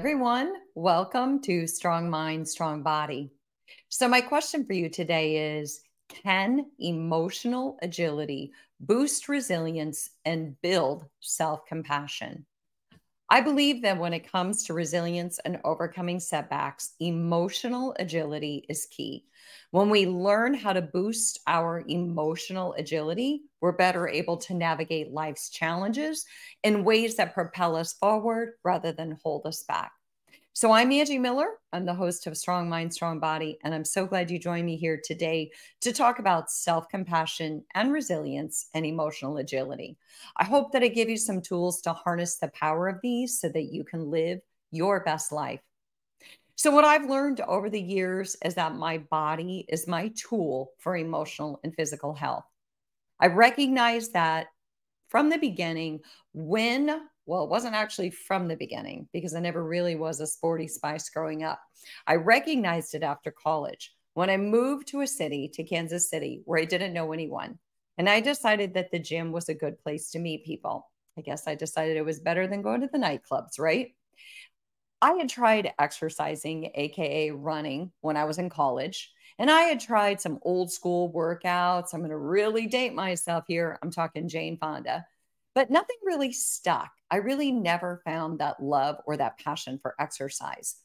Everyone, welcome to Strong Mind, Strong Body. So, my question for you today is Can emotional agility boost resilience and build self compassion? I believe that when it comes to resilience and overcoming setbacks, emotional agility is key. When we learn how to boost our emotional agility, we're better able to navigate life's challenges in ways that propel us forward rather than hold us back. So I'm Angie Miller. I'm the host of Strong Mind, Strong Body, and I'm so glad you joined me here today to talk about self compassion and resilience and emotional agility. I hope that I give you some tools to harness the power of these so that you can live your best life. So, what I've learned over the years is that my body is my tool for emotional and physical health. I recognize that from the beginning when well, it wasn't actually from the beginning because I never really was a sporty spice growing up. I recognized it after college when I moved to a city, to Kansas City, where I didn't know anyone. And I decided that the gym was a good place to meet people. I guess I decided it was better than going to the nightclubs, right? I had tried exercising, AKA running, when I was in college. And I had tried some old school workouts. I'm going to really date myself here. I'm talking Jane Fonda but nothing really stuck. I really never found that love or that passion for exercise.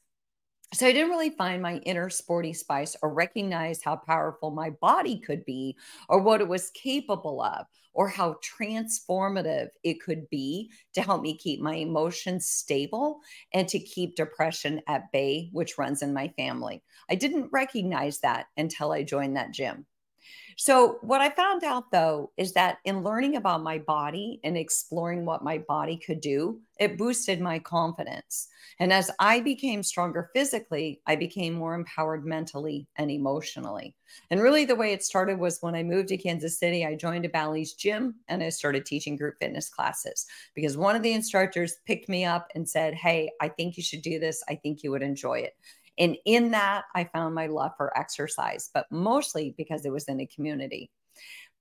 So I didn't really find my inner sporty spice or recognize how powerful my body could be or what it was capable of or how transformative it could be to help me keep my emotions stable and to keep depression at bay, which runs in my family. I didn't recognize that until I joined that gym. So, what I found out though is that in learning about my body and exploring what my body could do, it boosted my confidence. And as I became stronger physically, I became more empowered mentally and emotionally. And really, the way it started was when I moved to Kansas City, I joined a Bally's gym and I started teaching group fitness classes because one of the instructors picked me up and said, Hey, I think you should do this. I think you would enjoy it. And in that, I found my love for exercise, but mostly because it was in a community.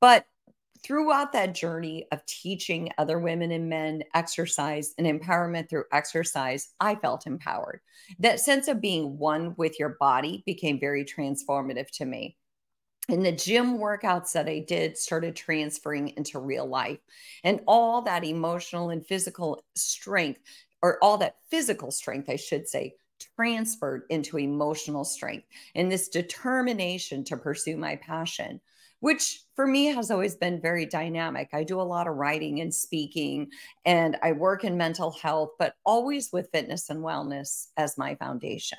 But throughout that journey of teaching other women and men exercise and empowerment through exercise, I felt empowered. That sense of being one with your body became very transformative to me. And the gym workouts that I did started transferring into real life. And all that emotional and physical strength, or all that physical strength, I should say, transferred into emotional strength and this determination to pursue my passion which for me has always been very dynamic. I do a lot of writing and speaking, and I work in mental health, but always with fitness and wellness as my foundation.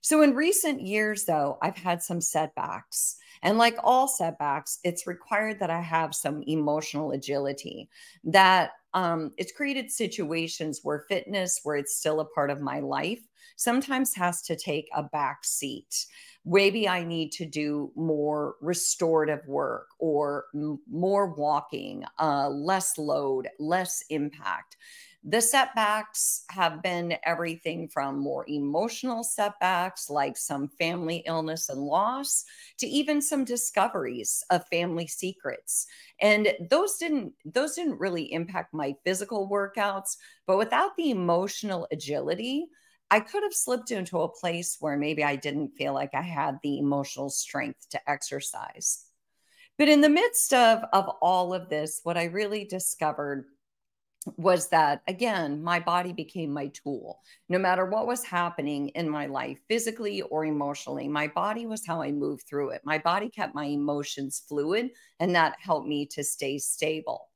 So, in recent years, though, I've had some setbacks. And like all setbacks, it's required that I have some emotional agility, that um, it's created situations where fitness, where it's still a part of my life, sometimes has to take a back seat. Maybe I need to do more restorative work or m- more walking, uh, less load, less impact. The setbacks have been everything from more emotional setbacks, like some family illness and loss, to even some discoveries of family secrets. And those didn't those didn't really impact my physical workouts, but without the emotional agility, I could have slipped into a place where maybe I didn't feel like I had the emotional strength to exercise. But in the midst of, of all of this, what I really discovered was that again my body became my tool no matter what was happening in my life physically or emotionally my body was how i moved through it my body kept my emotions fluid and that helped me to stay stable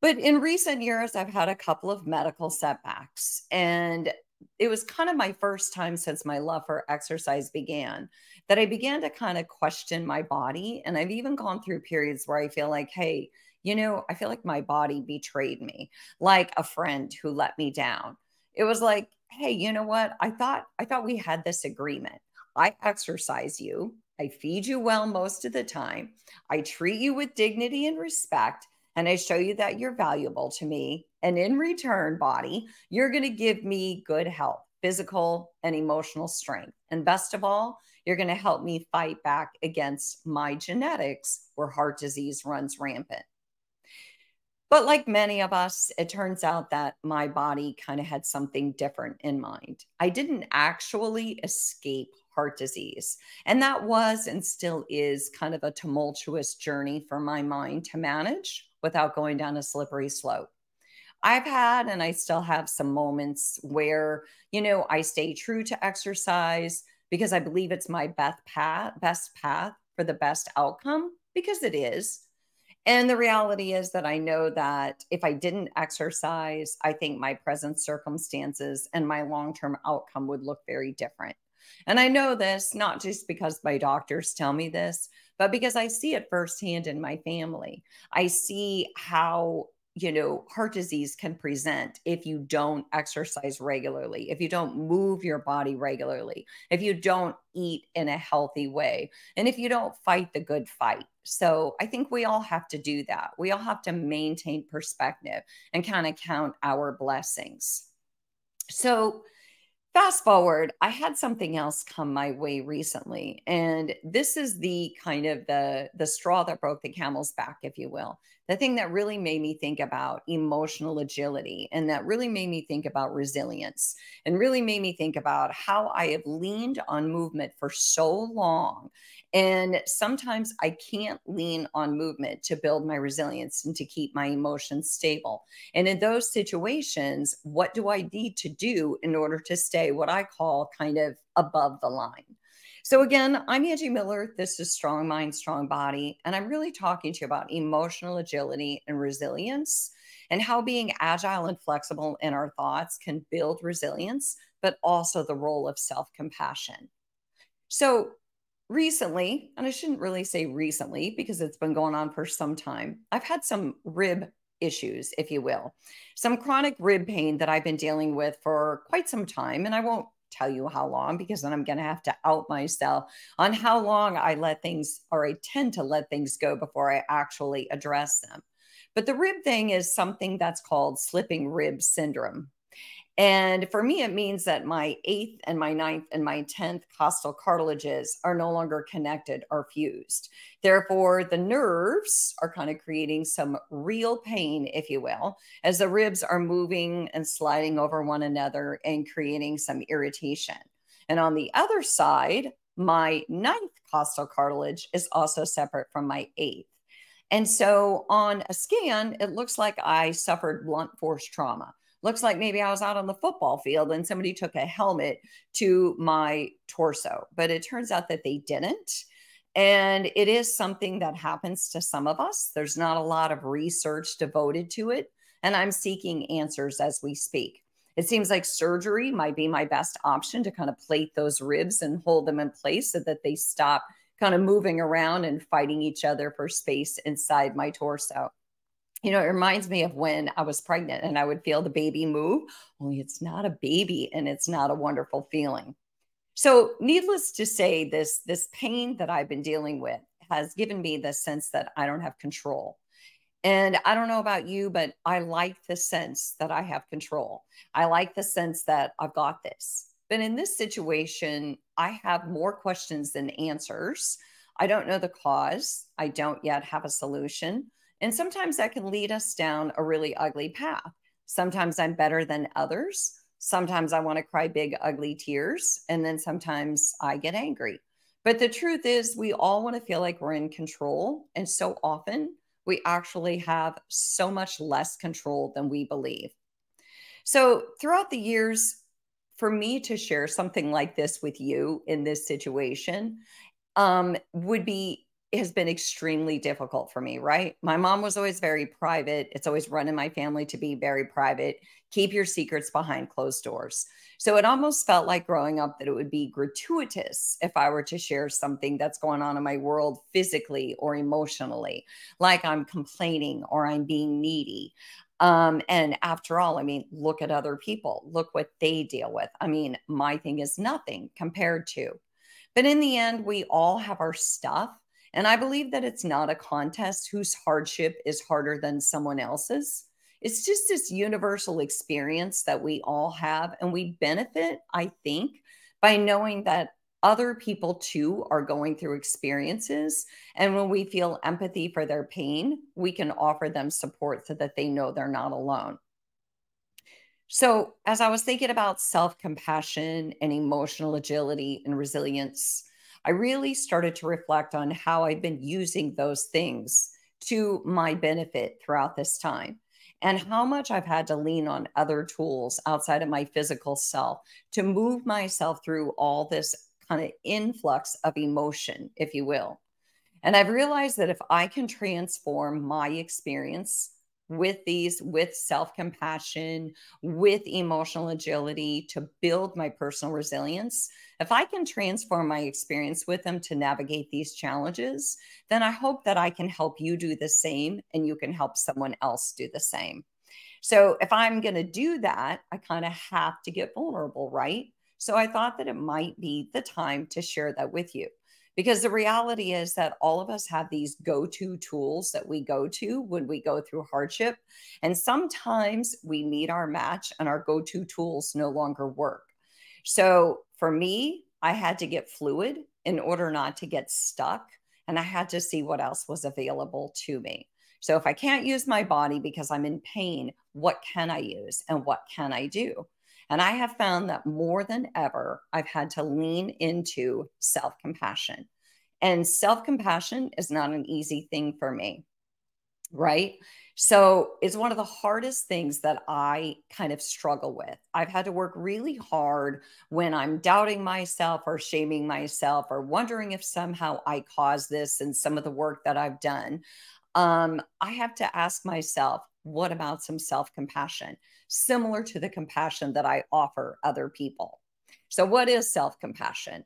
but in recent years i've had a couple of medical setbacks and it was kind of my first time since my love for exercise began that I began to kind of question my body. And I've even gone through periods where I feel like, hey, you know, I feel like my body betrayed me, like a friend who let me down. It was like, hey, you know what? I thought I thought we had this agreement. I exercise you. I feed you well most of the time. I treat you with dignity and respect and I show you that you're valuable to me. And in return, body, you're going to give me good health, physical and emotional strength. And best of all, you're going to help me fight back against my genetics where heart disease runs rampant. But like many of us, it turns out that my body kind of had something different in mind. I didn't actually escape heart disease. And that was and still is kind of a tumultuous journey for my mind to manage without going down a slippery slope. I've had and I still have some moments where, you know, I stay true to exercise because I believe it's my best path, best path for the best outcome because it is. And the reality is that I know that if I didn't exercise, I think my present circumstances and my long term outcome would look very different. And I know this not just because my doctors tell me this, but because I see it firsthand in my family. I see how you know, heart disease can present if you don't exercise regularly, if you don't move your body regularly, if you don't eat in a healthy way, and if you don't fight the good fight. So I think we all have to do that. We all have to maintain perspective and kind of count our blessings. So, fast forward i had something else come my way recently and this is the kind of the the straw that broke the camel's back if you will the thing that really made me think about emotional agility and that really made me think about resilience and really made me think about how I have leaned on movement for so long. And sometimes I can't lean on movement to build my resilience and to keep my emotions stable. And in those situations, what do I need to do in order to stay what I call kind of above the line? So, again, I'm Angie Miller. This is Strong Mind, Strong Body. And I'm really talking to you about emotional agility and resilience and how being agile and flexible in our thoughts can build resilience, but also the role of self compassion. So, recently, and I shouldn't really say recently because it's been going on for some time, I've had some rib issues, if you will, some chronic rib pain that I've been dealing with for quite some time. And I won't tell you how long because then I'm going to have to out myself on how long I let things or I tend to let things go before I actually address them. But the rib thing is something that's called slipping rib syndrome. And for me, it means that my eighth and my ninth and my 10th costal cartilages are no longer connected or fused. Therefore, the nerves are kind of creating some real pain, if you will, as the ribs are moving and sliding over one another and creating some irritation. And on the other side, my ninth costal cartilage is also separate from my eighth. And so on a scan, it looks like I suffered blunt force trauma looks like maybe I was out on the football field and somebody took a helmet to my torso. But it turns out that they didn't. And it is something that happens to some of us. There's not a lot of research devoted to it. And I'm seeking answers as we speak. It seems like surgery might be my best option to kind of plate those ribs and hold them in place so that they stop kind of moving around and fighting each other for space inside my torso you know, it reminds me of when I was pregnant and I would feel the baby move, only it's not a baby and it's not a wonderful feeling. So, needless to say, this this pain that I've been dealing with has given me the sense that I don't have control. And I don't know about you, but I like the sense that I have control. I like the sense that I've got this. But in this situation, I have more questions than answers. I don't know the cause. I don't yet have a solution. And sometimes that can lead us down a really ugly path. Sometimes I'm better than others. Sometimes I want to cry big, ugly tears. And then sometimes I get angry. But the truth is, we all want to feel like we're in control. And so often we actually have so much less control than we believe. So throughout the years, for me to share something like this with you in this situation um, would be has been extremely difficult for me, right? My mom was always very private. It's always run in my family to be very private. Keep your secrets behind closed doors. So it almost felt like growing up that it would be gratuitous if I were to share something that's going on in my world physically or emotionally, like I'm complaining or I'm being needy. Um, and after all, I mean, look at other people, look what they deal with. I mean, my thing is nothing compared to. But in the end, we all have our stuff and I believe that it's not a contest whose hardship is harder than someone else's. It's just this universal experience that we all have. And we benefit, I think, by knowing that other people too are going through experiences. And when we feel empathy for their pain, we can offer them support so that they know they're not alone. So, as I was thinking about self compassion and emotional agility and resilience, I really started to reflect on how I've been using those things to my benefit throughout this time and how much I've had to lean on other tools outside of my physical self to move myself through all this kind of influx of emotion, if you will. And I've realized that if I can transform my experience with these, with self compassion, with emotional agility to build my personal resilience, if I can transform my experience with them to navigate these challenges, then I hope that I can help you do the same and you can help someone else do the same. So if I'm going to do that, I kind of have to get vulnerable, right? So I thought that it might be the time to share that with you. Because the reality is that all of us have these go to tools that we go to when we go through hardship. And sometimes we meet our match and our go to tools no longer work. So for me, I had to get fluid in order not to get stuck. And I had to see what else was available to me. So if I can't use my body because I'm in pain, what can I use and what can I do? And I have found that more than ever, I've had to lean into self compassion. And self compassion is not an easy thing for me, right? So it's one of the hardest things that I kind of struggle with. I've had to work really hard when I'm doubting myself or shaming myself or wondering if somehow I caused this and some of the work that I've done. Um, I have to ask myself, what about some self compassion? Similar to the compassion that I offer other people. So, what is self compassion?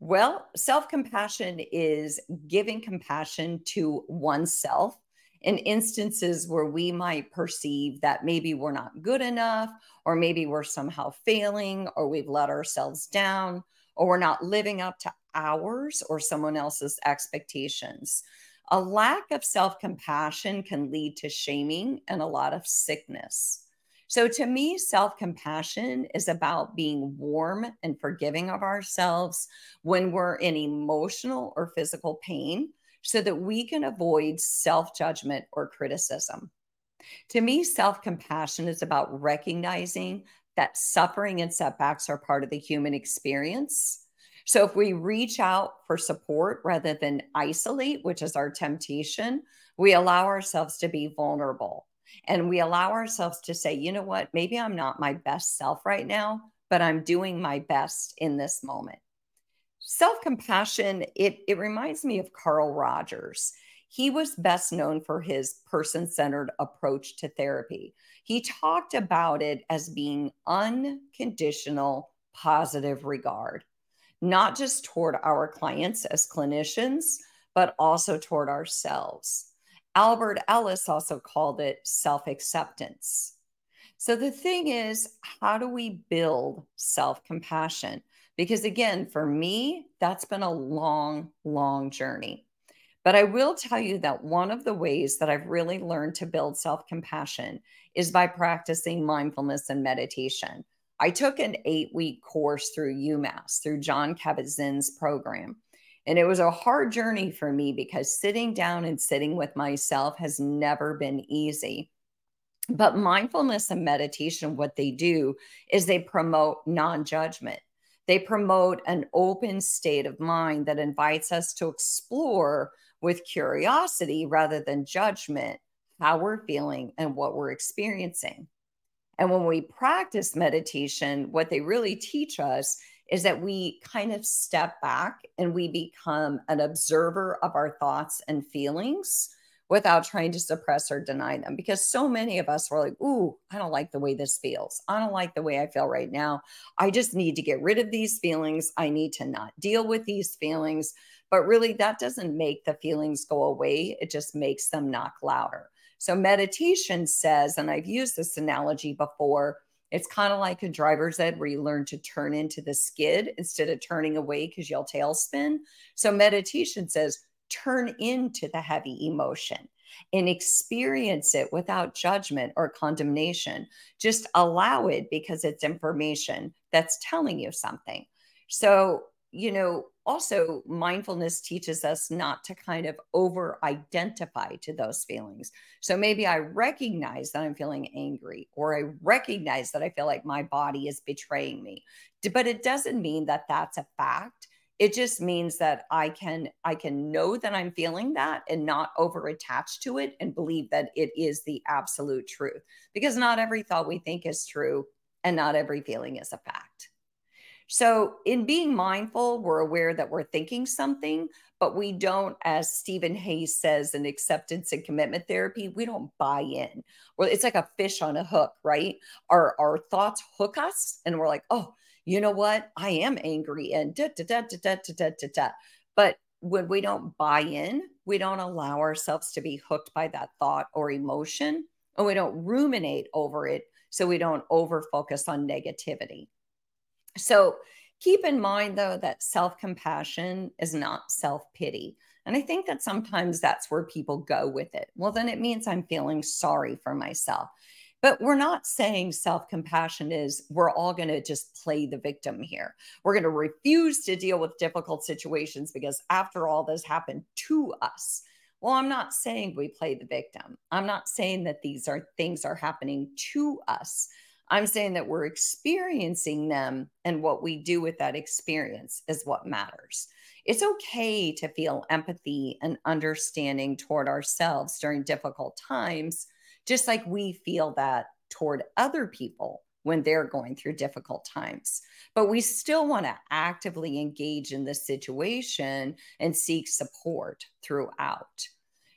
Well, self compassion is giving compassion to oneself in instances where we might perceive that maybe we're not good enough, or maybe we're somehow failing, or we've let ourselves down, or we're not living up to ours or someone else's expectations. A lack of self compassion can lead to shaming and a lot of sickness. So to me, self compassion is about being warm and forgiving of ourselves when we're in emotional or physical pain so that we can avoid self judgment or criticism. To me, self compassion is about recognizing that suffering and setbacks are part of the human experience. So if we reach out for support rather than isolate, which is our temptation, we allow ourselves to be vulnerable and we allow ourselves to say, you know what, maybe I'm not my best self right now, but I'm doing my best in this moment. Self compassion, it, it reminds me of Carl Rogers. He was best known for his person centered approach to therapy. He talked about it as being unconditional positive regard, not just toward our clients as clinicians, but also toward ourselves. Albert Ellis also called it self acceptance. So the thing is, how do we build self compassion? Because again, for me, that's been a long, long journey. But I will tell you that one of the ways that I've really learned to build self compassion is by practicing mindfulness and meditation. I took an eight week course through UMass, through Jon Kabat-Zinn's program. And it was a hard journey for me because sitting down and sitting with myself has never been easy. But mindfulness and meditation, what they do is they promote non judgment. They promote an open state of mind that invites us to explore with curiosity rather than judgment how we're feeling and what we're experiencing. And when we practice meditation, what they really teach us is that we kind of step back and we become an observer of our thoughts and feelings without trying to suppress or deny them. Because so many of us were like, Ooh, I don't like the way this feels. I don't like the way I feel right now. I just need to get rid of these feelings. I need to not deal with these feelings. But really, that doesn't make the feelings go away, it just makes them knock louder. So, meditation says, and I've used this analogy before it's kind of like a driver's ed where you learn to turn into the skid instead of turning away because you'll tailspin. So meditation says turn into the heavy emotion and experience it without judgment or condemnation. Just allow it because it's information that's telling you something. So you know, also mindfulness teaches us not to kind of over identify to those feelings. So maybe I recognize that I'm feeling angry or I recognize that I feel like my body is betraying me. But it doesn't mean that that's a fact. It just means that I can I can know that I'm feeling that and not over attach to it and believe that it is the absolute truth. Because not every thought we think is true and not every feeling is a fact. So, in being mindful, we're aware that we're thinking something, but we don't, as Steven Hayes says in acceptance and commitment therapy, we don't buy in. Well, it's like a fish on a hook, right? Our, our thoughts hook us, and we're like, oh, you know what? I am angry and da da da da da da da da. But when we don't buy in, we don't allow ourselves to be hooked by that thought or emotion, and we don't ruminate over it so we don't over focus on negativity. So keep in mind, though, that self compassion is not self pity. And I think that sometimes that's where people go with it. Well, then it means I'm feeling sorry for myself. But we're not saying self compassion is we're all going to just play the victim here. We're going to refuse to deal with difficult situations because after all this happened to us. Well, I'm not saying we play the victim. I'm not saying that these are things are happening to us. I'm saying that we're experiencing them, and what we do with that experience is what matters. It's okay to feel empathy and understanding toward ourselves during difficult times, just like we feel that toward other people when they're going through difficult times. But we still want to actively engage in the situation and seek support throughout.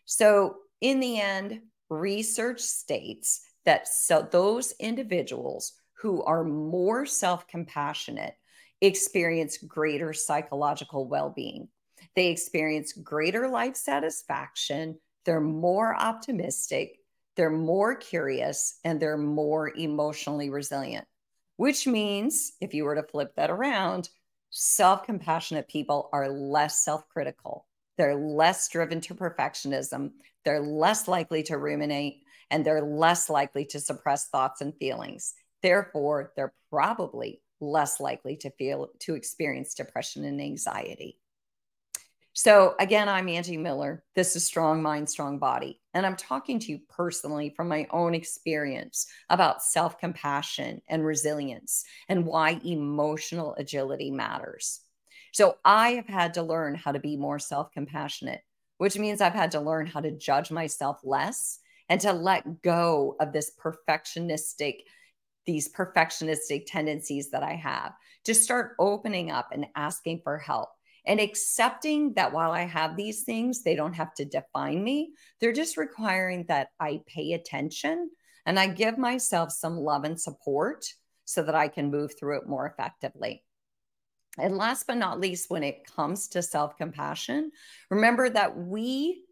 So, in the end, research states that so those individuals who are more self-compassionate experience greater psychological well-being. They experience greater life satisfaction they're more optimistic they're more curious and they're more emotionally resilient which means if you were to flip that around self-compassionate people are less self-critical. They're less driven to perfectionism. They're less likely to ruminate and they're less likely to suppress thoughts and feelings. Therefore, they're probably less likely to feel to experience depression and anxiety. So, again, I'm Angie Miller. This is Strong Mind, Strong Body. And I'm talking to you personally from my own experience about self compassion and resilience and why emotional agility matters. So, I have had to learn how to be more self compassionate, which means I've had to learn how to judge myself less and to let go of this perfectionistic these perfectionistic tendencies that I have, to start opening up and asking for help and accepting that while I have these things, they don't have to define me. They're just requiring that I pay attention and I give myself some love and support so that I can move through it more effectively. And last but not least, when it comes to self compassion, remember that we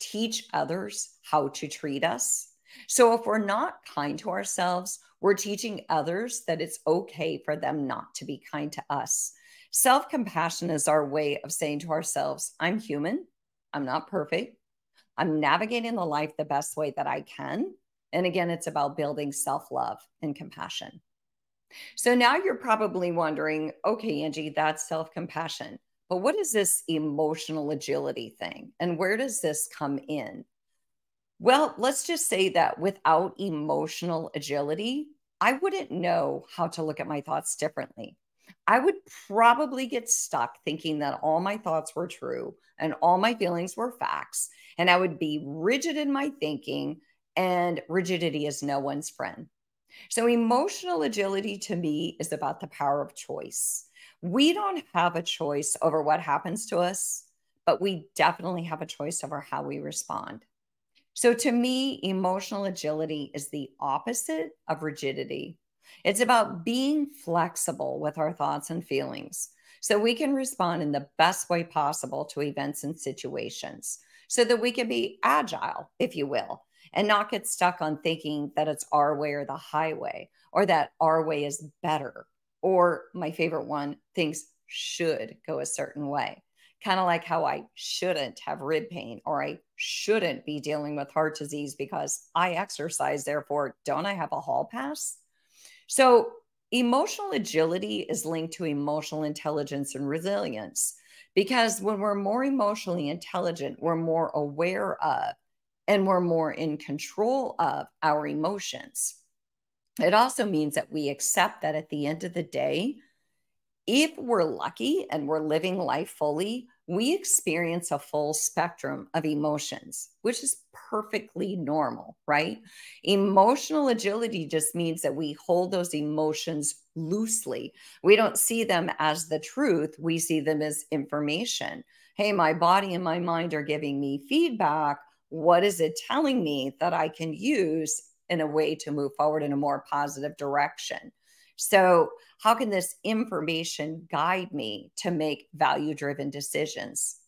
teach others how to treat us. So if we're not kind to ourselves, we're teaching others that it's okay for them not to be kind to us. Self compassion is our way of saying to ourselves, I'm human, I'm not perfect, I'm navigating the life the best way that I can. And again, it's about building self love and compassion. So now you're probably wondering, okay, Angie, that's self compassion. But what is this emotional agility thing? And where does this come in? Well, let's just say that without emotional agility, I wouldn't know how to look at my thoughts differently. I would probably get stuck thinking that all my thoughts were true and all my feelings were facts. And I would be rigid in my thinking, and rigidity is no one's friend. So, emotional agility to me is about the power of choice we don't have a choice over what happens to us, but we definitely have a choice over how we respond. So, to me, emotional agility is the opposite of rigidity. It's about being flexible with our thoughts and feelings so we can respond in the best way possible to events and situations so that we can be agile, if you will, and not get stuck on thinking that it's our way or the highway or that our way is better or my favorite one, things should go a certain way. Kind of like how I shouldn't have rib pain or I shouldn't be dealing with heart disease because I exercise. Therefore, don't I have a hall pass? So, Emotional agility is linked to emotional intelligence and resilience because when we're more emotionally intelligent, we're more aware of and we're more in control of our emotions. It also means that we accept that at the end of the day, if we're lucky and we're living life fully, we experience a full spectrum of emotions, which is perfectly normal, right? Emotional agility just means that we hold those emotions loosely. We don't see them as the truth, we see them as information. Hey, my body and my mind are giving me feedback. What is it telling me that I can use in a way to move forward in a more positive direction? So, how can this information guide me to make value driven decisions?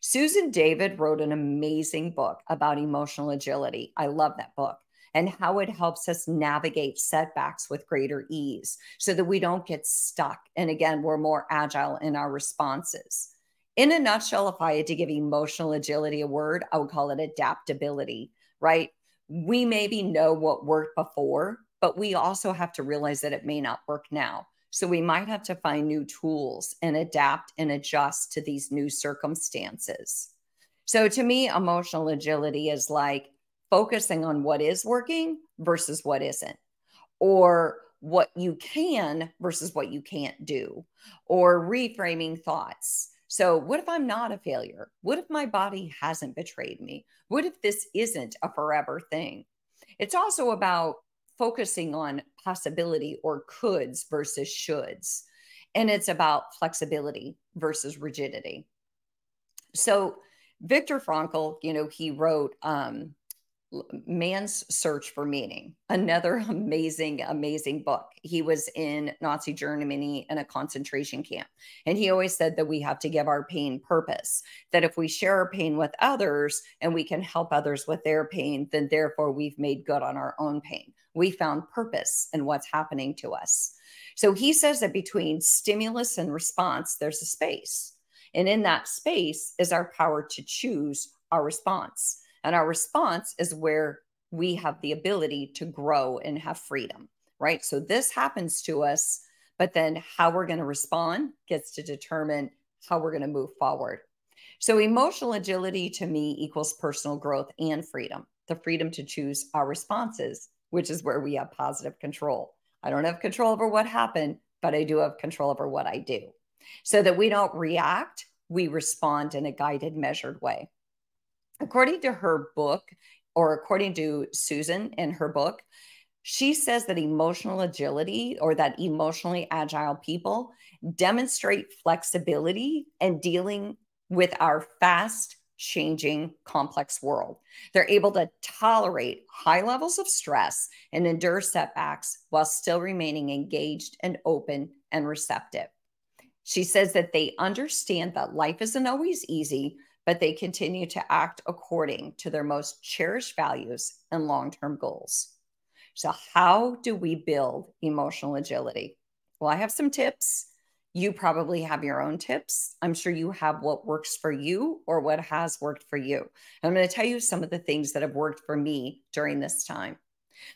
Susan David wrote an amazing book about emotional agility. I love that book and how it helps us navigate setbacks with greater ease so that we don't get stuck. And again, we're more agile in our responses. In a nutshell, if I had to give emotional agility a word, I would call it adaptability, right? We maybe know what worked before, but we also have to realize that it may not work now. So we might have to find new tools and adapt and adjust to these new circumstances. So to me, emotional agility is like focusing on what is working versus what isn't, or what you can versus what you can't do, or reframing thoughts. So, what if I'm not a failure? What if my body hasn't betrayed me? What if this isn't a forever thing? It's also about focusing on possibility or coulds versus shoulds. And it's about flexibility versus rigidity. So, Viktor Frankl, you know, he wrote um, Man's Search for Meaning, another amazing, amazing book. He was in Nazi Germany in a concentration camp. And he always said that we have to give our pain purpose, that if we share our pain with others and we can help others with their pain, then therefore we've made good on our own pain. We found purpose in what's happening to us. So he says that between stimulus and response, there's a space. And in that space is our power to choose our response. And our response is where we have the ability to grow and have freedom, right? So this happens to us, but then how we're going to respond gets to determine how we're going to move forward. So emotional agility to me equals personal growth and freedom, the freedom to choose our responses, which is where we have positive control. I don't have control over what happened, but I do have control over what I do. So that we don't react, we respond in a guided, measured way according to her book, or according to Susan in her book, she says that emotional agility or that emotionally agile people demonstrate flexibility and dealing with our fast changing complex world. They're able to tolerate high levels of stress and endure setbacks while still remaining engaged and open and receptive. She says that they understand that life isn't always easy, but they continue to act according to their most cherished values and long term goals. So, how do we build emotional agility? Well, I have some tips. You probably have your own tips. I'm sure you have what works for you or what has worked for you. I'm going to tell you some of the things that have worked for me during this time.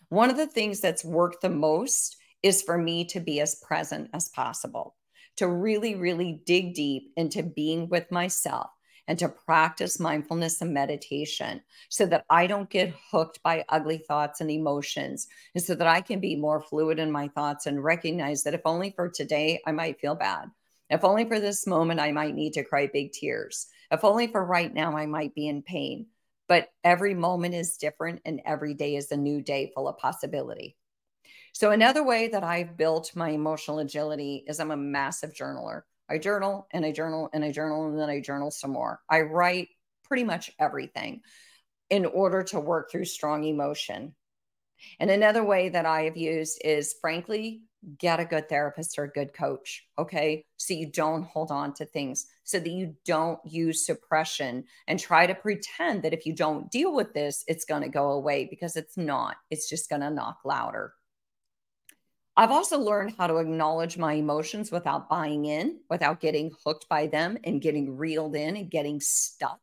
One of the things that's worked the most is for me to be as present as possible, to really, really dig deep into being with myself and to practice mindfulness and meditation so that I don't get hooked by ugly thoughts and emotions, and so that I can be more fluid in my thoughts and recognize that if only for today, I might feel bad. If only for this moment, I might need to cry big tears. If only for right now, I might be in pain. But every moment is different, and every day is a new day full of possibility. So, another way that I've built my emotional agility is I'm a massive journaler. I journal and I journal and I journal and then I journal some more. I write pretty much everything in order to work through strong emotion. And another way that I have used is frankly, get a good therapist or a good coach. Okay. So you don't hold on to things, so that you don't use suppression and try to pretend that if you don't deal with this, it's going to go away because it's not. It's just going to knock louder. I've also learned how to acknowledge my emotions without buying in, without getting hooked by them and getting reeled in and getting stuck.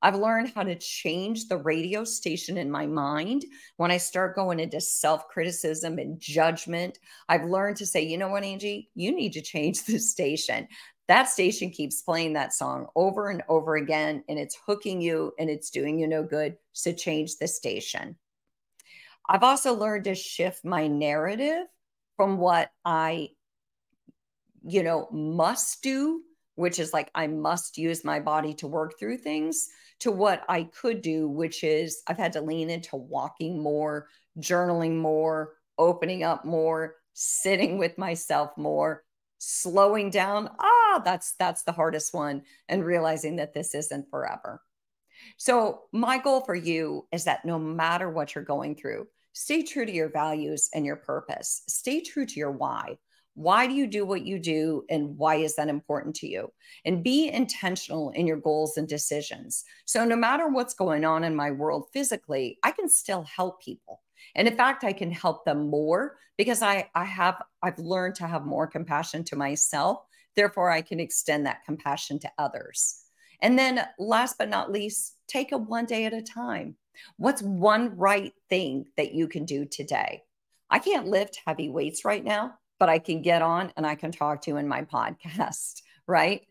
I've learned how to change the radio station in my mind when I start going into self criticism and judgment. I've learned to say, you know what, Angie, you need to change the station. That station keeps playing that song over and over again, and it's hooking you and it's doing you no good. So change the station. I've also learned to shift my narrative from what I, you know, must do, which is like I must use my body to work through things, to what I could do, which is I've had to lean into walking more, journaling more, opening up more, sitting with myself more, slowing down. Ah, that's that's the hardest one and realizing that this isn't forever. So, my goal for you is that no matter what you're going through, stay true to your values and your purpose. Stay true to your why. Why do you do what you do? And why is that important to you? And be intentional in your goals and decisions. So, no matter what's going on in my world physically, I can still help people. And in fact, I can help them more because I, I have, I've learned to have more compassion to myself. Therefore, I can extend that compassion to others. And then, last but not least, take it one day at a time. What's one right thing that you can do today? I can't lift heavy weights right now, but I can get on and I can talk to you in my podcast, right?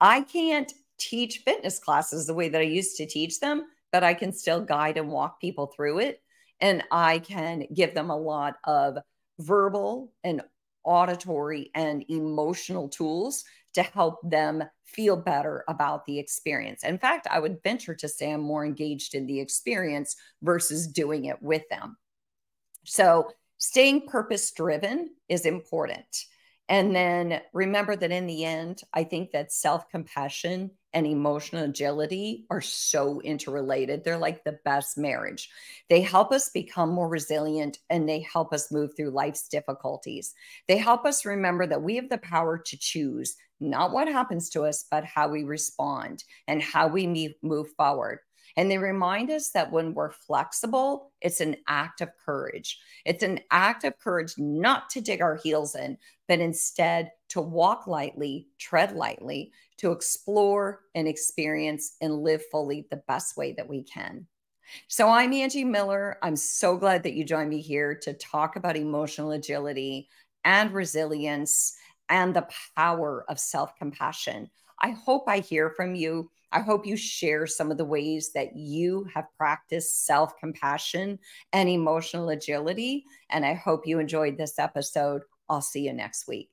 I can't teach fitness classes the way that I used to teach them, but I can still guide and walk people through it. And I can give them a lot of verbal and auditory and emotional tools to help them feel better about the experience. In fact, I would venture to say I'm more engaged in the experience versus doing it with them. So, staying purpose driven is important. And then remember that in the end, I think that self compassion and emotional agility are so interrelated. They're like the best marriage. They help us become more resilient and they help us move through life's difficulties. They help us remember that we have the power to choose not what happens to us, but how we respond and how we move forward. And they remind us that when we're flexible, it's an act of courage. It's an act of courage not to dig our heels in, but instead to walk lightly, tread lightly, to explore and experience and live fully the best way that we can. So, I'm Angie Miller. I'm so glad that you joined me here to talk about emotional agility and resilience and the power of self compassion. I hope I hear from you. I hope you share some of the ways that you have practiced self compassion and emotional agility. And I hope you enjoyed this episode. I'll see you next week.